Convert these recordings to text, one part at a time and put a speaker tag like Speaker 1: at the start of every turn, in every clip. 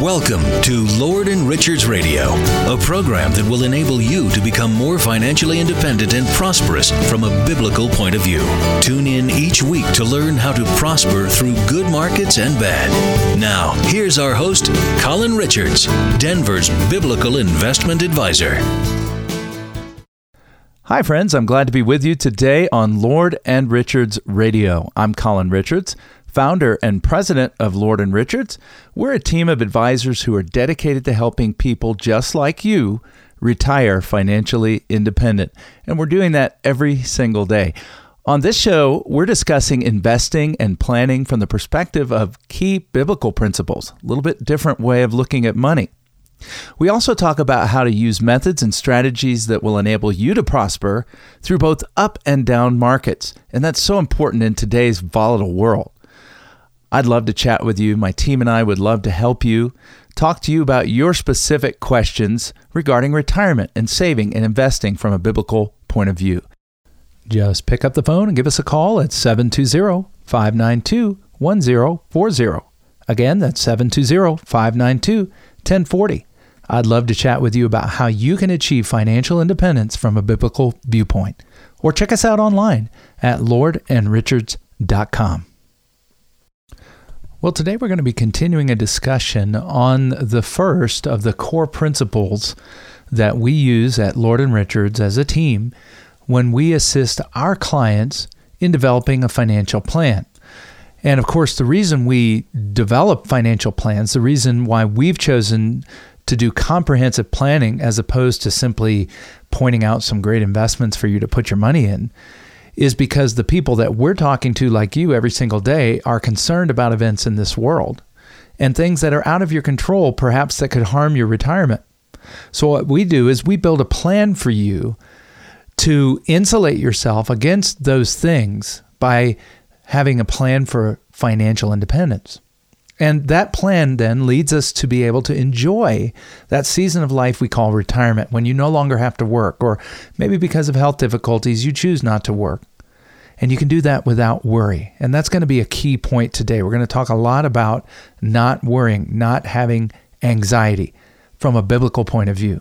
Speaker 1: Welcome to Lord and Richards Radio, a program that will enable you to become more financially independent and prosperous from a biblical point of view. Tune in each week to learn how to prosper through good markets and bad. Now, here's our host, Colin Richards, Denver's biblical investment advisor.
Speaker 2: Hi, friends. I'm glad to be with you today on Lord and Richards Radio. I'm Colin Richards founder and president of Lord and Richards. We're a team of advisors who are dedicated to helping people just like you retire financially independent. And we're doing that every single day. On this show, we're discussing investing and planning from the perspective of key biblical principles, a little bit different way of looking at money. We also talk about how to use methods and strategies that will enable you to prosper through both up and down markets. And that's so important in today's volatile world. I'd love to chat with you. My team and I would love to help you, talk to you about your specific questions regarding retirement and saving and investing from a biblical point of view. Just pick up the phone and give us a call at 720 592 1040. Again, that's 720 592 1040. I'd love to chat with you about how you can achieve financial independence from a biblical viewpoint. Or check us out online at lordandrichards.com. Well, today we're going to be continuing a discussion on the first of the core principles that we use at Lord and Richards as a team when we assist our clients in developing a financial plan. And of course, the reason we develop financial plans, the reason why we've chosen to do comprehensive planning as opposed to simply pointing out some great investments for you to put your money in, is because the people that we're talking to, like you, every single day, are concerned about events in this world and things that are out of your control, perhaps that could harm your retirement. So, what we do is we build a plan for you to insulate yourself against those things by having a plan for financial independence. And that plan then leads us to be able to enjoy that season of life we call retirement when you no longer have to work, or maybe because of health difficulties, you choose not to work. And you can do that without worry. And that's going to be a key point today. We're going to talk a lot about not worrying, not having anxiety from a biblical point of view.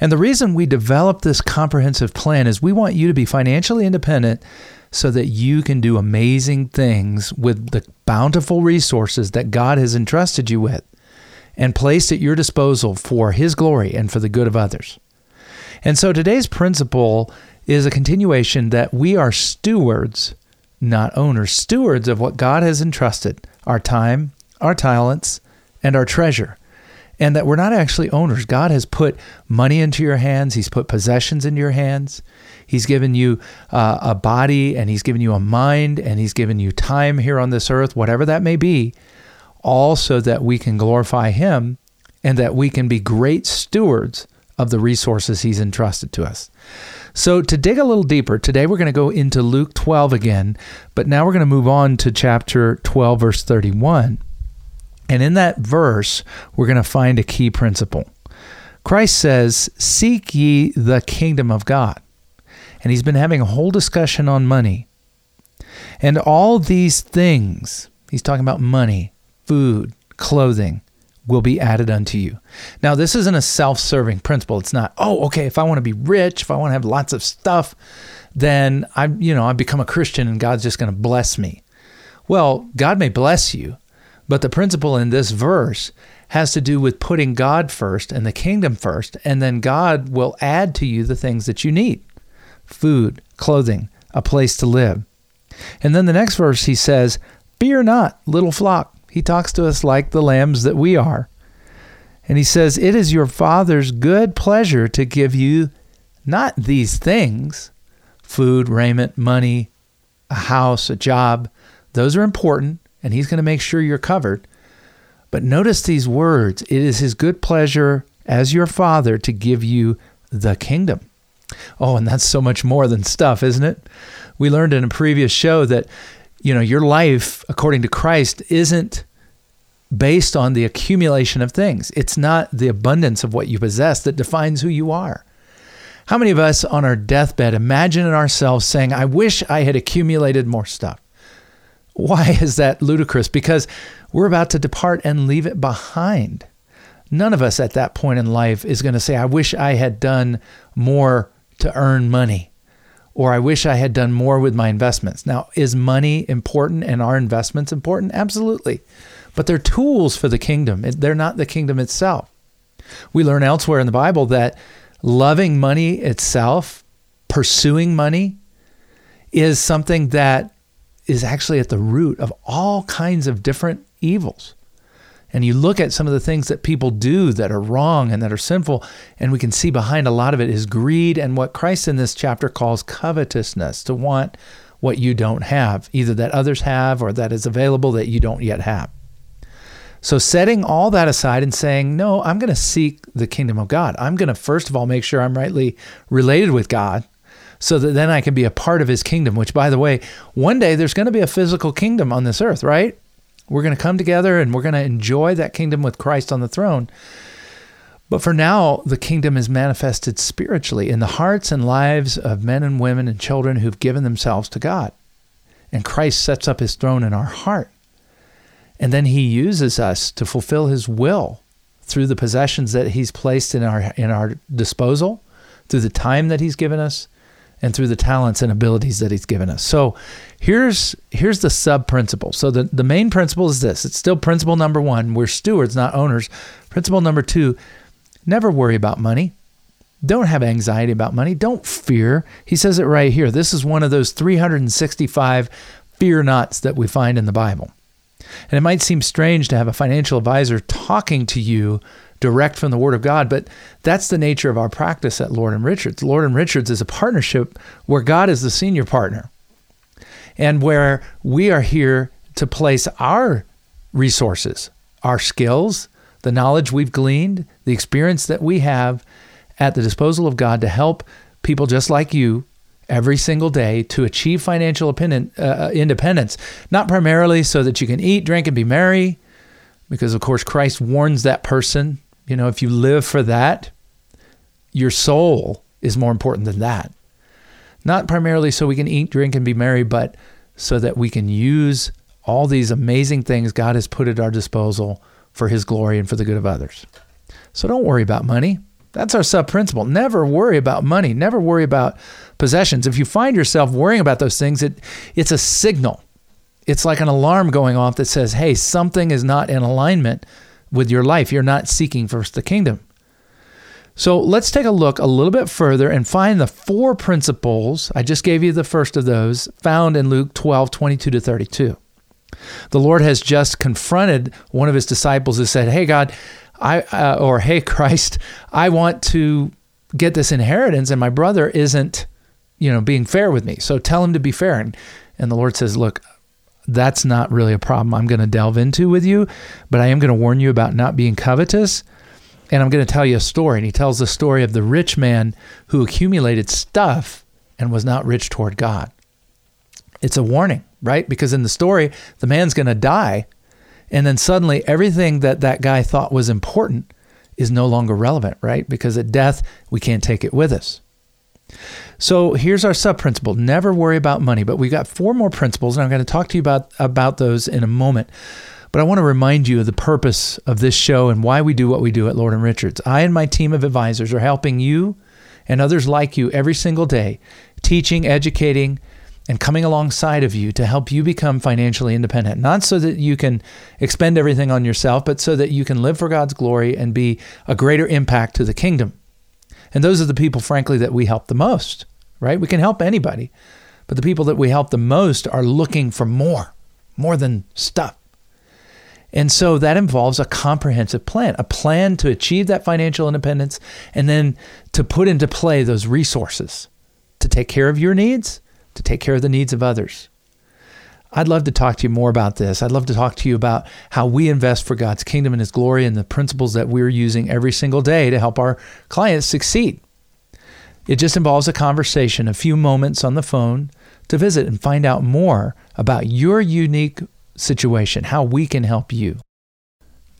Speaker 2: And the reason we develop this comprehensive plan is we want you to be financially independent so that you can do amazing things with the bountiful resources that God has entrusted you with and placed at your disposal for His glory and for the good of others. And so today's principle is a continuation that we are stewards, not owners, stewards of what God has entrusted our time, our talents, and our treasure. And that we're not actually owners. God has put money into your hands, He's put possessions into your hands. He's given you uh, a body, and He's given you a mind, and He's given you time here on this earth, whatever that may be, all so that we can glorify Him and that we can be great stewards of the resources He's entrusted to us. So, to dig a little deeper, today we're going to go into Luke 12 again, but now we're going to move on to chapter 12, verse 31. And in that verse, we're going to find a key principle. Christ says, Seek ye the kingdom of God. And he's been having a whole discussion on money. And all these things, he's talking about money, food, clothing, will be added unto you. Now, this isn't a self serving principle. It's not, oh, okay, if I want to be rich, if I want to have lots of stuff, then I, you know, I become a Christian and God's just going to bless me. Well, God may bless you, but the principle in this verse has to do with putting God first and the kingdom first, and then God will add to you the things that you need food, clothing, a place to live. And then the next verse, he says, Fear not, little flock, he talks to us like the lambs that we are. And he says, It is your Father's good pleasure to give you not these things food, raiment, money, a house, a job. Those are important, and he's going to make sure you're covered. But notice these words it is his good pleasure as your Father to give you the kingdom. Oh, and that's so much more than stuff, isn't it? We learned in a previous show that you know, your life according to Christ isn't based on the accumulation of things. It's not the abundance of what you possess that defines who you are. How many of us on our deathbed imagine ourselves saying, I wish I had accumulated more stuff? Why is that ludicrous? Because we're about to depart and leave it behind. None of us at that point in life is going to say, I wish I had done more to earn money, or I wish I had done more with my investments. Now, is money important and are investments important? Absolutely. But they're tools for the kingdom, they're not the kingdom itself. We learn elsewhere in the Bible that loving money itself, pursuing money, is something that is actually at the root of all kinds of different evils and you look at some of the things that people do that are wrong and that are sinful, and we can see behind a lot of it is greed and what Christ in this chapter calls covetousness to want what you don't have, either that others have or that is available that you don't yet have. So, setting all that aside and saying, No, I'm going to seek the kingdom of God. I'm going to, first of all, make sure I'm rightly related with God so that then I can be a part of his kingdom, which, by the way, one day there's going to be a physical kingdom on this earth, right? We're going to come together and we're going to enjoy that kingdom with Christ on the throne. But for now, the kingdom is manifested spiritually in the hearts and lives of men and women and children who've given themselves to God. And Christ sets up his throne in our heart. And then he uses us to fulfill his will through the possessions that he's placed in our in our disposal, through the time that he's given us, and through the talents and abilities that he's given us. So here's here's the sub principle. So the, the main principle is this. It's still principle number one. We're stewards, not owners. Principle number two, never worry about money. Don't have anxiety about money. Don't fear. He says it right here. This is one of those 365 fear nots that we find in the Bible. And it might seem strange to have a financial advisor talking to you direct from the Word of God. But that's the nature of our practice at Lord and Richards. Lord and Richards is a partnership where God is the senior partner and where we are here to place our resources, our skills, the knowledge we've gleaned, the experience that we have at the disposal of God to help people just like you every single day to achieve financial uh, independence, not primarily so that you can eat, drink, and be merry, because of course Christ warns that person you know, if you live for that, your soul is more important than that. Not primarily so we can eat, drink, and be merry, but so that we can use all these amazing things God has put at our disposal for His glory and for the good of others. So don't worry about money. That's our sub principle. Never worry about money. Never worry about possessions. If you find yourself worrying about those things, it, it's a signal. It's like an alarm going off that says, hey, something is not in alignment with your life. You're not seeking first the kingdom. So let's take a look a little bit further and find the four principles. I just gave you the first of those found in Luke 12, 22 to 32. The Lord has just confronted one of his disciples who said, Hey, God, I, uh, or Hey, Christ, I want to get this inheritance, and my brother isn't, you know, being fair with me. So tell him to be fair. And, and the Lord says, Look, that's not really a problem I'm going to delve into with you, but I am going to warn you about not being covetous. And I'm going to tell you a story. And he tells the story of the rich man who accumulated stuff and was not rich toward God. It's a warning, right? Because in the story, the man's going to die. And then suddenly, everything that that guy thought was important is no longer relevant, right? Because at death, we can't take it with us. So here's our sub principle never worry about money. But we've got four more principles, and I'm going to talk to you about, about those in a moment. But I want to remind you of the purpose of this show and why we do what we do at Lord and Richards. I and my team of advisors are helping you and others like you every single day, teaching, educating, and coming alongside of you to help you become financially independent. Not so that you can expend everything on yourself, but so that you can live for God's glory and be a greater impact to the kingdom. And those are the people, frankly, that we help the most, right? We can help anybody, but the people that we help the most are looking for more, more than stuff. And so that involves a comprehensive plan, a plan to achieve that financial independence, and then to put into play those resources to take care of your needs, to take care of the needs of others. I'd love to talk to you more about this. I'd love to talk to you about how we invest for God's kingdom and His glory and the principles that we're using every single day to help our clients succeed. It just involves a conversation, a few moments on the phone to visit and find out more about your unique situation, how we can help you.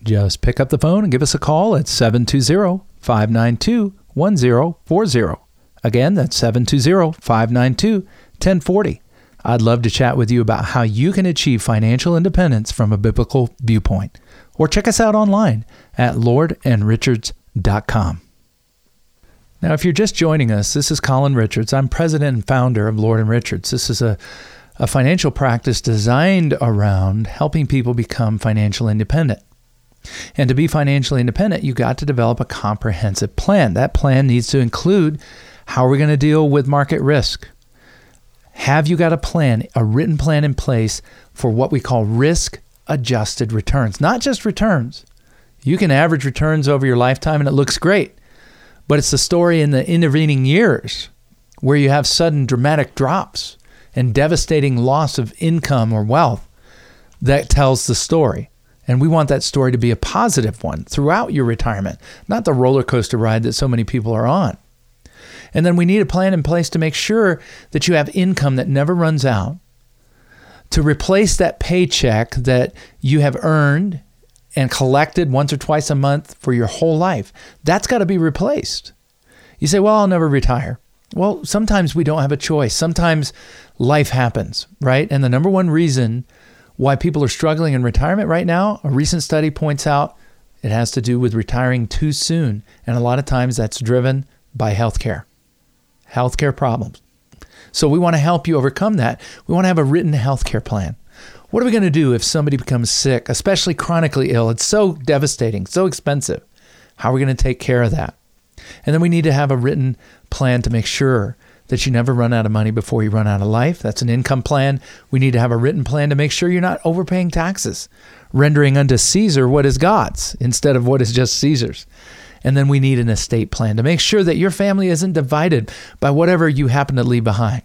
Speaker 2: Just pick up the phone and give us a call at 720 592 1040. Again, that's 720 592 1040. I'd love to chat with you about how you can achieve financial independence from a biblical viewpoint. or check us out online at lordandrichards.com. Now, if you're just joining us, this is Colin Richards. I'm president and founder of Lord and Richards. This is a, a financial practice designed around helping people become financially independent. And to be financially independent, you got to develop a comprehensive plan. That plan needs to include how are we going to deal with market risk? Have you got a plan, a written plan in place for what we call risk adjusted returns? Not just returns. You can average returns over your lifetime and it looks great. But it's the story in the intervening years where you have sudden dramatic drops and devastating loss of income or wealth that tells the story. And we want that story to be a positive one throughout your retirement, not the roller coaster ride that so many people are on. And then we need a plan in place to make sure that you have income that never runs out, to replace that paycheck that you have earned and collected once or twice a month for your whole life. That's got to be replaced. You say, well, I'll never retire. Well, sometimes we don't have a choice. Sometimes life happens, right? And the number one reason why people are struggling in retirement right now, a recent study points out it has to do with retiring too soon. And a lot of times that's driven by healthcare, healthcare problems. So we want to help you overcome that. We want to have a written healthcare plan. What are we going to do if somebody becomes sick, especially chronically ill? It's so devastating, so expensive. How are we going to take care of that? And then we need to have a written plan to make sure that you never run out of money before you run out of life. That's an income plan. We need to have a written plan to make sure you're not overpaying taxes, rendering unto Caesar what is God's instead of what is just Caesar's. And then we need an estate plan to make sure that your family isn't divided by whatever you happen to leave behind.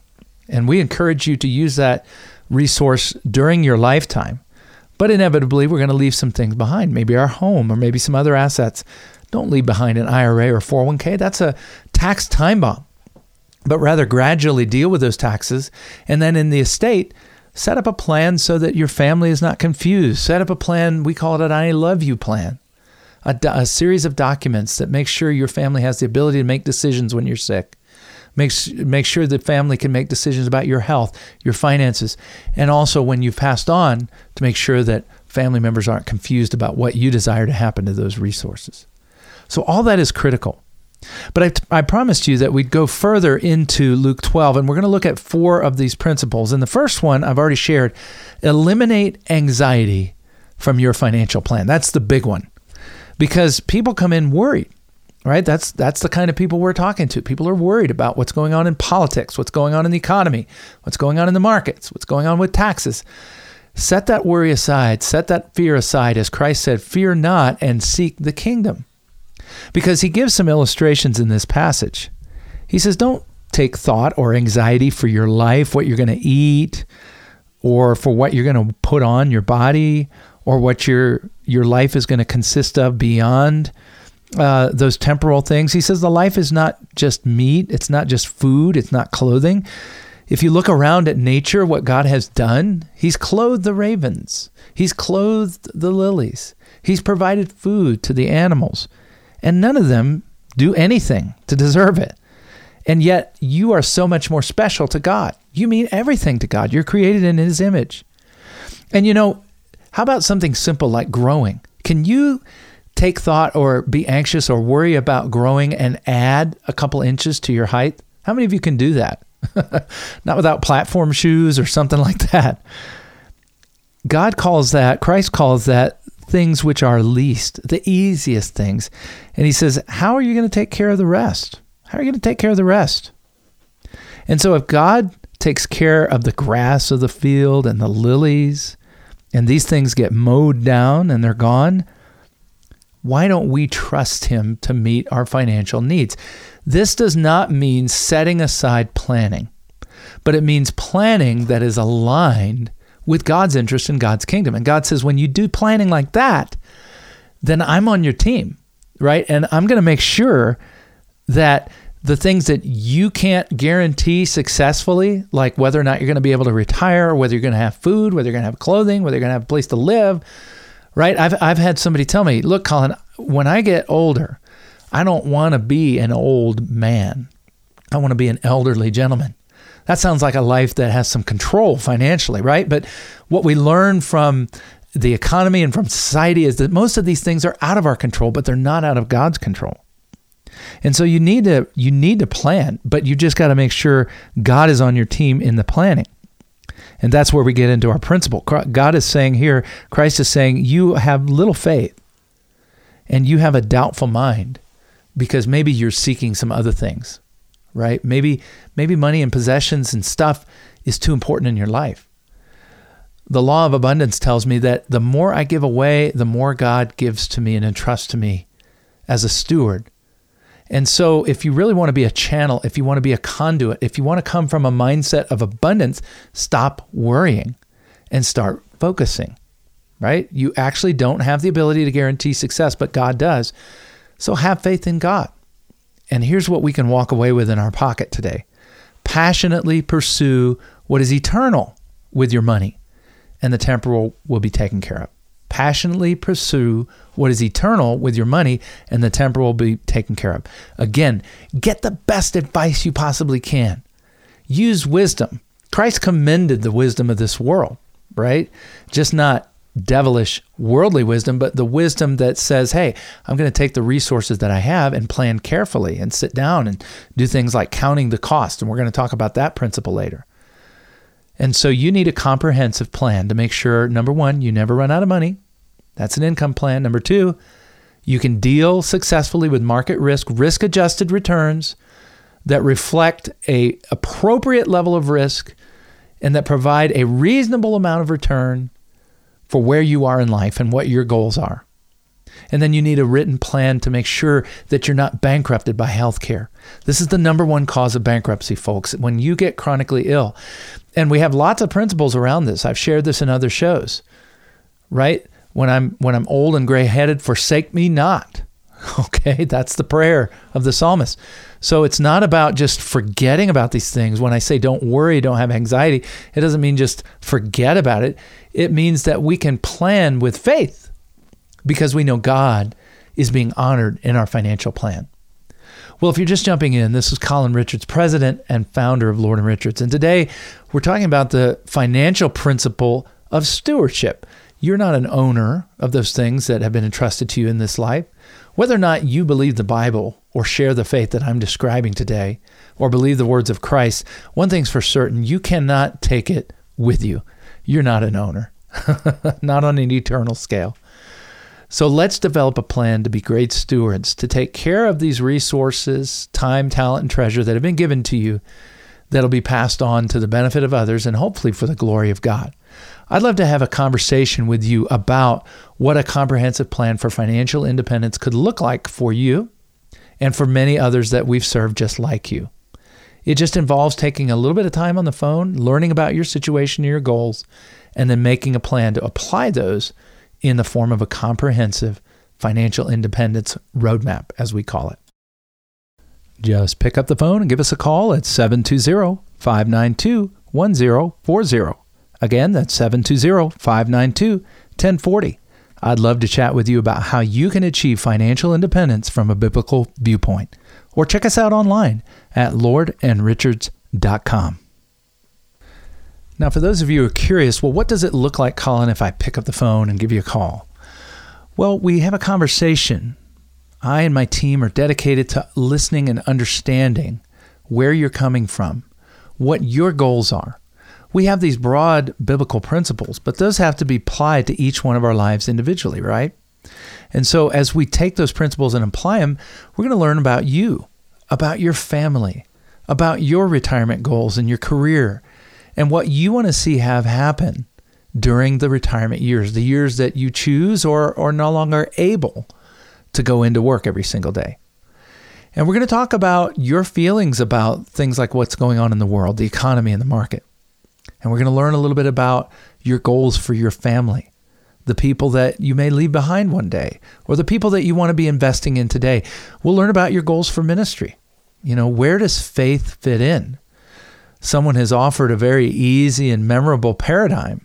Speaker 2: And we encourage you to use that resource during your lifetime. But inevitably, we're going to leave some things behind, maybe our home or maybe some other assets. Don't leave behind an IRA or 401k. That's a tax time bomb. But rather gradually deal with those taxes. And then in the estate, set up a plan so that your family is not confused. Set up a plan, we call it an I love you plan. A, a series of documents that make sure your family has the ability to make decisions when you're sick Make, make sure the family can make decisions about your health, your finances, and also when you've passed on to make sure that family members aren't confused about what you desire to happen to those resources. So, all that is critical. But I, I promised you that we'd go further into Luke 12, and we're going to look at four of these principles. And the first one I've already shared eliminate anxiety from your financial plan. That's the big one because people come in worried right? That's that's the kind of people we're talking to. People are worried about what's going on in politics, what's going on in the economy, what's going on in the markets, what's going on with taxes. Set that worry aside, set that fear aside as Christ said, "Fear not and seek the kingdom." Because he gives some illustrations in this passage. He says, "Don't take thought or anxiety for your life, what you're going to eat, or for what you're going to put on your body, or what your your life is going to consist of beyond." uh, those temporal things. He says the life is not just meat, it's not just food, it's not clothing. If you look around at nature, what God has done, He's clothed the ravens, He's clothed the lilies, He's provided food to the animals, and none of them do anything to deserve it. And yet, you are so much more special to God. You mean everything to God. You're created in His image. And you know, how about something simple like growing? Can you take thought or be anxious or worry about growing and add a couple inches to your height? How many of you can do that? Not without platform shoes or something like that. God calls that, Christ calls that things which are least, the easiest things. And he says, How are you going to take care of the rest? How are you going to take care of the rest? And so if God takes care of the grass of the field and the lilies, and these things get mowed down and they're gone, why don't we trust Him to meet our financial needs? This does not mean setting aside planning, but it means planning that is aligned with God's interest in God's kingdom. And God says, when you do planning like that, then I'm on your team, right? And I'm going to make sure that the things that you can't guarantee successfully, like whether or not you're going to be able to retire, whether you're going to have food, whether you're going to have clothing, whether you're going to have a place to live, right? I've, I've had somebody tell me, look, Colin, when I get older, I don't want to be an old man. I want to be an elderly gentleman. That sounds like a life that has some control financially, right? But what we learn from the economy and from society is that most of these things are out of our control, but they're not out of God's control. And so you need to you need to plan, but you just got to make sure God is on your team in the planning. And that's where we get into our principle. God is saying here, Christ is saying, you have little faith and you have a doubtful mind because maybe you're seeking some other things, right? Maybe maybe money and possessions and stuff is too important in your life. The law of abundance tells me that the more I give away, the more God gives to me and entrusts to me as a steward. And so, if you really want to be a channel, if you want to be a conduit, if you want to come from a mindset of abundance, stop worrying and start focusing, right? You actually don't have the ability to guarantee success, but God does. So, have faith in God. And here's what we can walk away with in our pocket today passionately pursue what is eternal with your money, and the temporal will be taken care of. Passionately pursue what is eternal with your money, and the temporal will be taken care of. Again, get the best advice you possibly can. Use wisdom. Christ commended the wisdom of this world, right? Just not devilish worldly wisdom, but the wisdom that says, hey, I'm going to take the resources that I have and plan carefully and sit down and do things like counting the cost. And we're going to talk about that principle later. And so you need a comprehensive plan to make sure number one, you never run out of money. That's an income plan. Number two, you can deal successfully with market risk, risk adjusted returns that reflect a appropriate level of risk and that provide a reasonable amount of return for where you are in life and what your goals are. And then you need a written plan to make sure that you're not bankrupted by health care. This is the number one cause of bankruptcy, folks. When you get chronically ill, and we have lots of principles around this. I've shared this in other shows, right? When I'm when I'm old and gray-headed, forsake me not. Okay, that's the prayer of the psalmist. So it's not about just forgetting about these things. When I say don't worry, don't have anxiety, it doesn't mean just forget about it. It means that we can plan with faith because we know God is being honored in our financial plan. Well, if you're just jumping in, this is Colin Richards, president and founder of Lord and Richards. And today we're talking about the financial principle of stewardship. You're not an owner of those things that have been entrusted to you in this life. Whether or not you believe the Bible or share the faith that I'm describing today or believe the words of Christ, one thing's for certain you cannot take it with you. You're not an owner, not on an eternal scale. So let's develop a plan to be great stewards, to take care of these resources, time, talent, and treasure that have been given to you that'll be passed on to the benefit of others and hopefully for the glory of God. I'd love to have a conversation with you about what a comprehensive plan for financial independence could look like for you and for many others that we've served just like you. It just involves taking a little bit of time on the phone, learning about your situation and your goals, and then making a plan to apply those in the form of a comprehensive financial independence roadmap, as we call it. Just pick up the phone and give us a call at 720 592 1040. Again, that's 720 592 1040. I'd love to chat with you about how you can achieve financial independence from a biblical viewpoint. Or check us out online at lordandrichards.com. Now, for those of you who are curious, well, what does it look like, Colin, if I pick up the phone and give you a call? Well, we have a conversation. I and my team are dedicated to listening and understanding where you're coming from, what your goals are. We have these broad biblical principles, but those have to be applied to each one of our lives individually, right? And so, as we take those principles and apply them, we're going to learn about you, about your family, about your retirement goals and your career, and what you want to see have happen during the retirement years, the years that you choose or, are no longer able to go into work every single day. And we're going to talk about your feelings about things like what's going on in the world, the economy, and the market. And we're going to learn a little bit about your goals for your family, the people that you may leave behind one day, or the people that you want to be investing in today. We'll learn about your goals for ministry. You know, where does faith fit in? someone has offered a very easy and memorable paradigm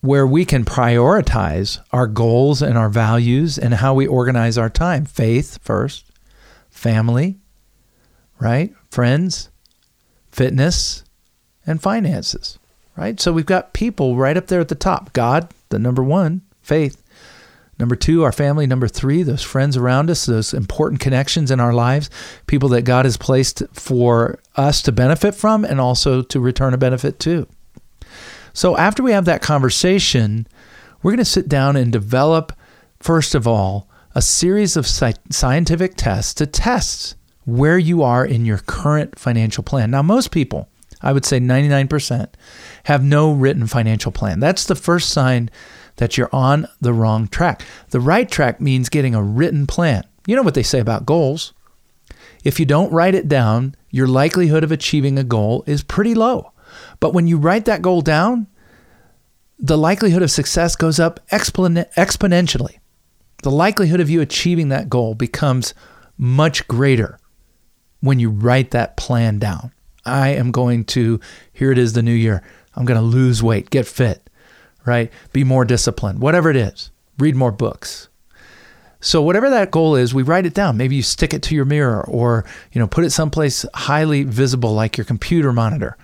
Speaker 2: where we can prioritize our goals and our values and how we organize our time. Faith first, family, right? Friends, fitness, and finances, right? So we've got people right up there at the top God, the number one, faith. Number two, our family. Number three, those friends around us, those important connections in our lives, people that God has placed for us to benefit from and also to return a benefit to. So after we have that conversation, we're going to sit down and develop, first of all, a series of scientific tests to test where you are in your current financial plan. Now, most people, I would say 99%, have no written financial plan. That's the first sign that you're on the wrong track. The right track means getting a written plan. You know what they say about goals. If you don't write it down, your likelihood of achieving a goal is pretty low. But when you write that goal down, the likelihood of success goes up expon- exponentially the likelihood of you achieving that goal becomes much greater when you write that plan down. I am going to, here it is the new year, I'm going to lose weight, get fit, right? Be more disciplined, whatever it is, read more books. So whatever that goal is, we write it down. Maybe you stick it to your mirror or, you know, put it someplace highly visible like your computer monitor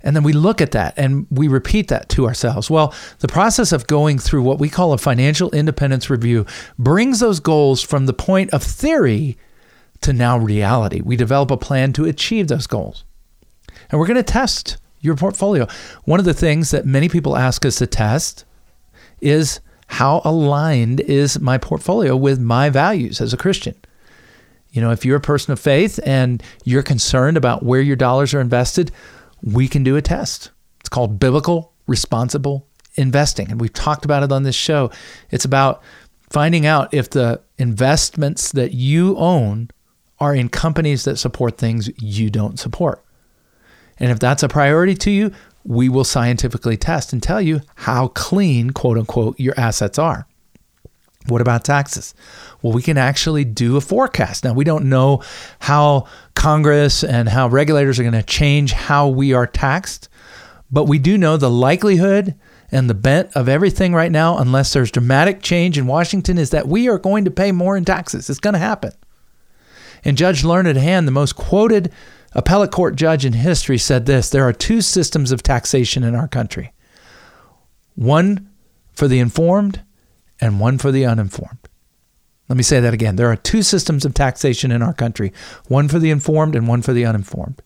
Speaker 2: and then we look at that and we repeat that to ourselves. Well, the process of going through what we call a financial independence review brings those goals from the point of theory to now reality. We develop a plan to achieve those goals. And we're going to test your portfolio. One of the things that many people ask us to test is how aligned is my portfolio with my values as a Christian? You know, if you're a person of faith and you're concerned about where your dollars are invested, we can do a test. It's called biblical responsible investing. And we've talked about it on this show. It's about finding out if the investments that you own are in companies that support things you don't support. And if that's a priority to you, we will scientifically test and tell you how clean, quote unquote, your assets are. What about taxes? Well, we can actually do a forecast. Now, we don't know how Congress and how regulators are going to change how we are taxed, but we do know the likelihood and the bent of everything right now, unless there's dramatic change in Washington, is that we are going to pay more in taxes. It's going to happen. And Judge Learned Hand, the most quoted appellate court judge in history, said this there are two systems of taxation in our country one for the informed and one for the uninformed. Let me say that again. There are two systems of taxation in our country one for the informed and one for the uninformed.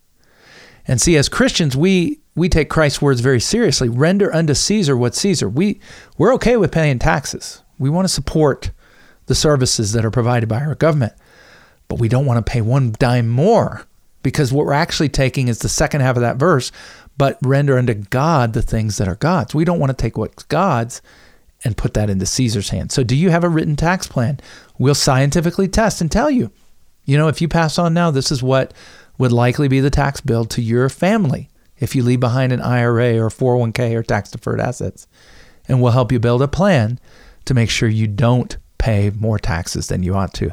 Speaker 2: And see, as Christians, we, we take Christ's words very seriously. Render unto Caesar what Caesar. We, we're okay with paying taxes. We want to support the services that are provided by our government, but we don't want to pay one dime more because what we're actually taking is the second half of that verse, but render unto God the things that are God's. We don't want to take what's God's and put that into Caesar's hands. So, do you have a written tax plan? We'll scientifically test and tell you. You know, if you pass on now, this is what would likely be the tax bill to your family if you leave behind an IRA or 401k or tax deferred assets. And we'll help you build a plan to make sure you don't pay more taxes than you ought to.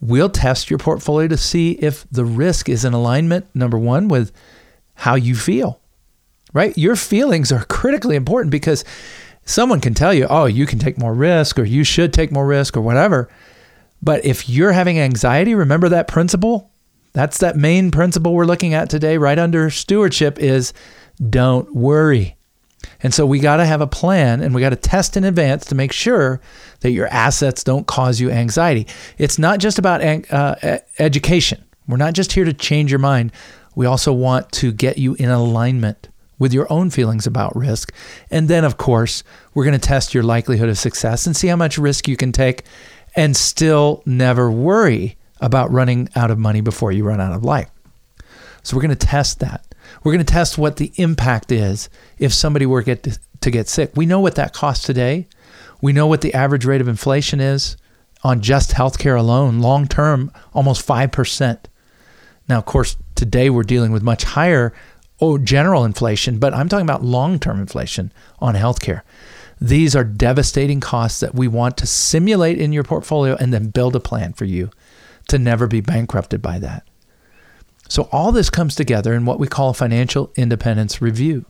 Speaker 2: We'll test your portfolio to see if the risk is in alignment, number one, with how you feel, right? Your feelings are critically important because someone can tell you, oh, you can take more risk or you should take more risk or whatever. But if you're having anxiety, remember that principle? That's that main principle we're looking at today, right under stewardship, is don't worry. And so we got to have a plan and we got to test in advance to make sure that your assets don't cause you anxiety. It's not just about uh, education. We're not just here to change your mind. We also want to get you in alignment with your own feelings about risk. And then, of course, we're going to test your likelihood of success and see how much risk you can take and still never worry about running out of money before you run out of life. So, we're going to test that. We're going to test what the impact is if somebody were get to, to get sick. We know what that costs today. We know what the average rate of inflation is on just healthcare alone, long term, almost 5%. Now, of course, today we're dealing with much higher oh, general inflation, but I'm talking about long term inflation on healthcare. These are devastating costs that we want to simulate in your portfolio and then build a plan for you to never be bankrupted by that. So, all this comes together in what we call a financial independence review.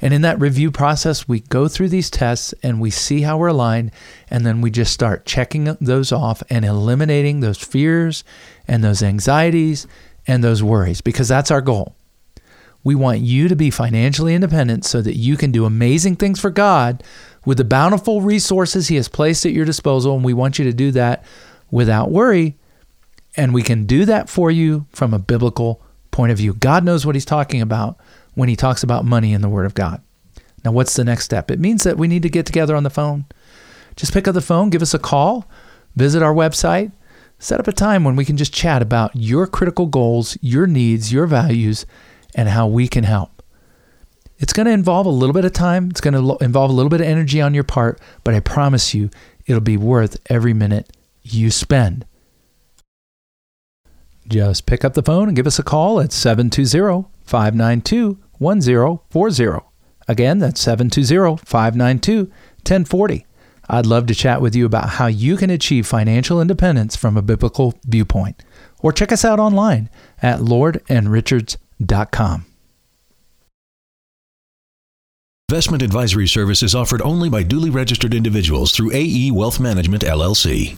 Speaker 2: And in that review process, we go through these tests and we see how we're aligned. And then we just start checking those off and eliminating those fears and those anxieties and those worries because that's our goal. We want you to be financially independent so that you can do amazing things for God with the bountiful resources He has placed at your disposal. And we want you to do that without worry. And we can do that for you from a biblical point of view. God knows what He's talking about when He talks about money in the Word of God. Now, what's the next step? It means that we need to get together on the phone. Just pick up the phone, give us a call, visit our website, set up a time when we can just chat about your critical goals, your needs, your values, and how we can help. It's going to involve a little bit of time, it's going to involve a little bit of energy on your part, but I promise you it'll be worth every minute you spend. Just pick up the phone and give us a call at 720 592 1040. Again, that's 720 592 1040. I'd love to chat with you about how you can achieve financial independence from a biblical viewpoint. Or check us out online at lordandrichards.com.
Speaker 1: Investment advisory service is offered only by duly registered individuals through AE Wealth Management, LLC.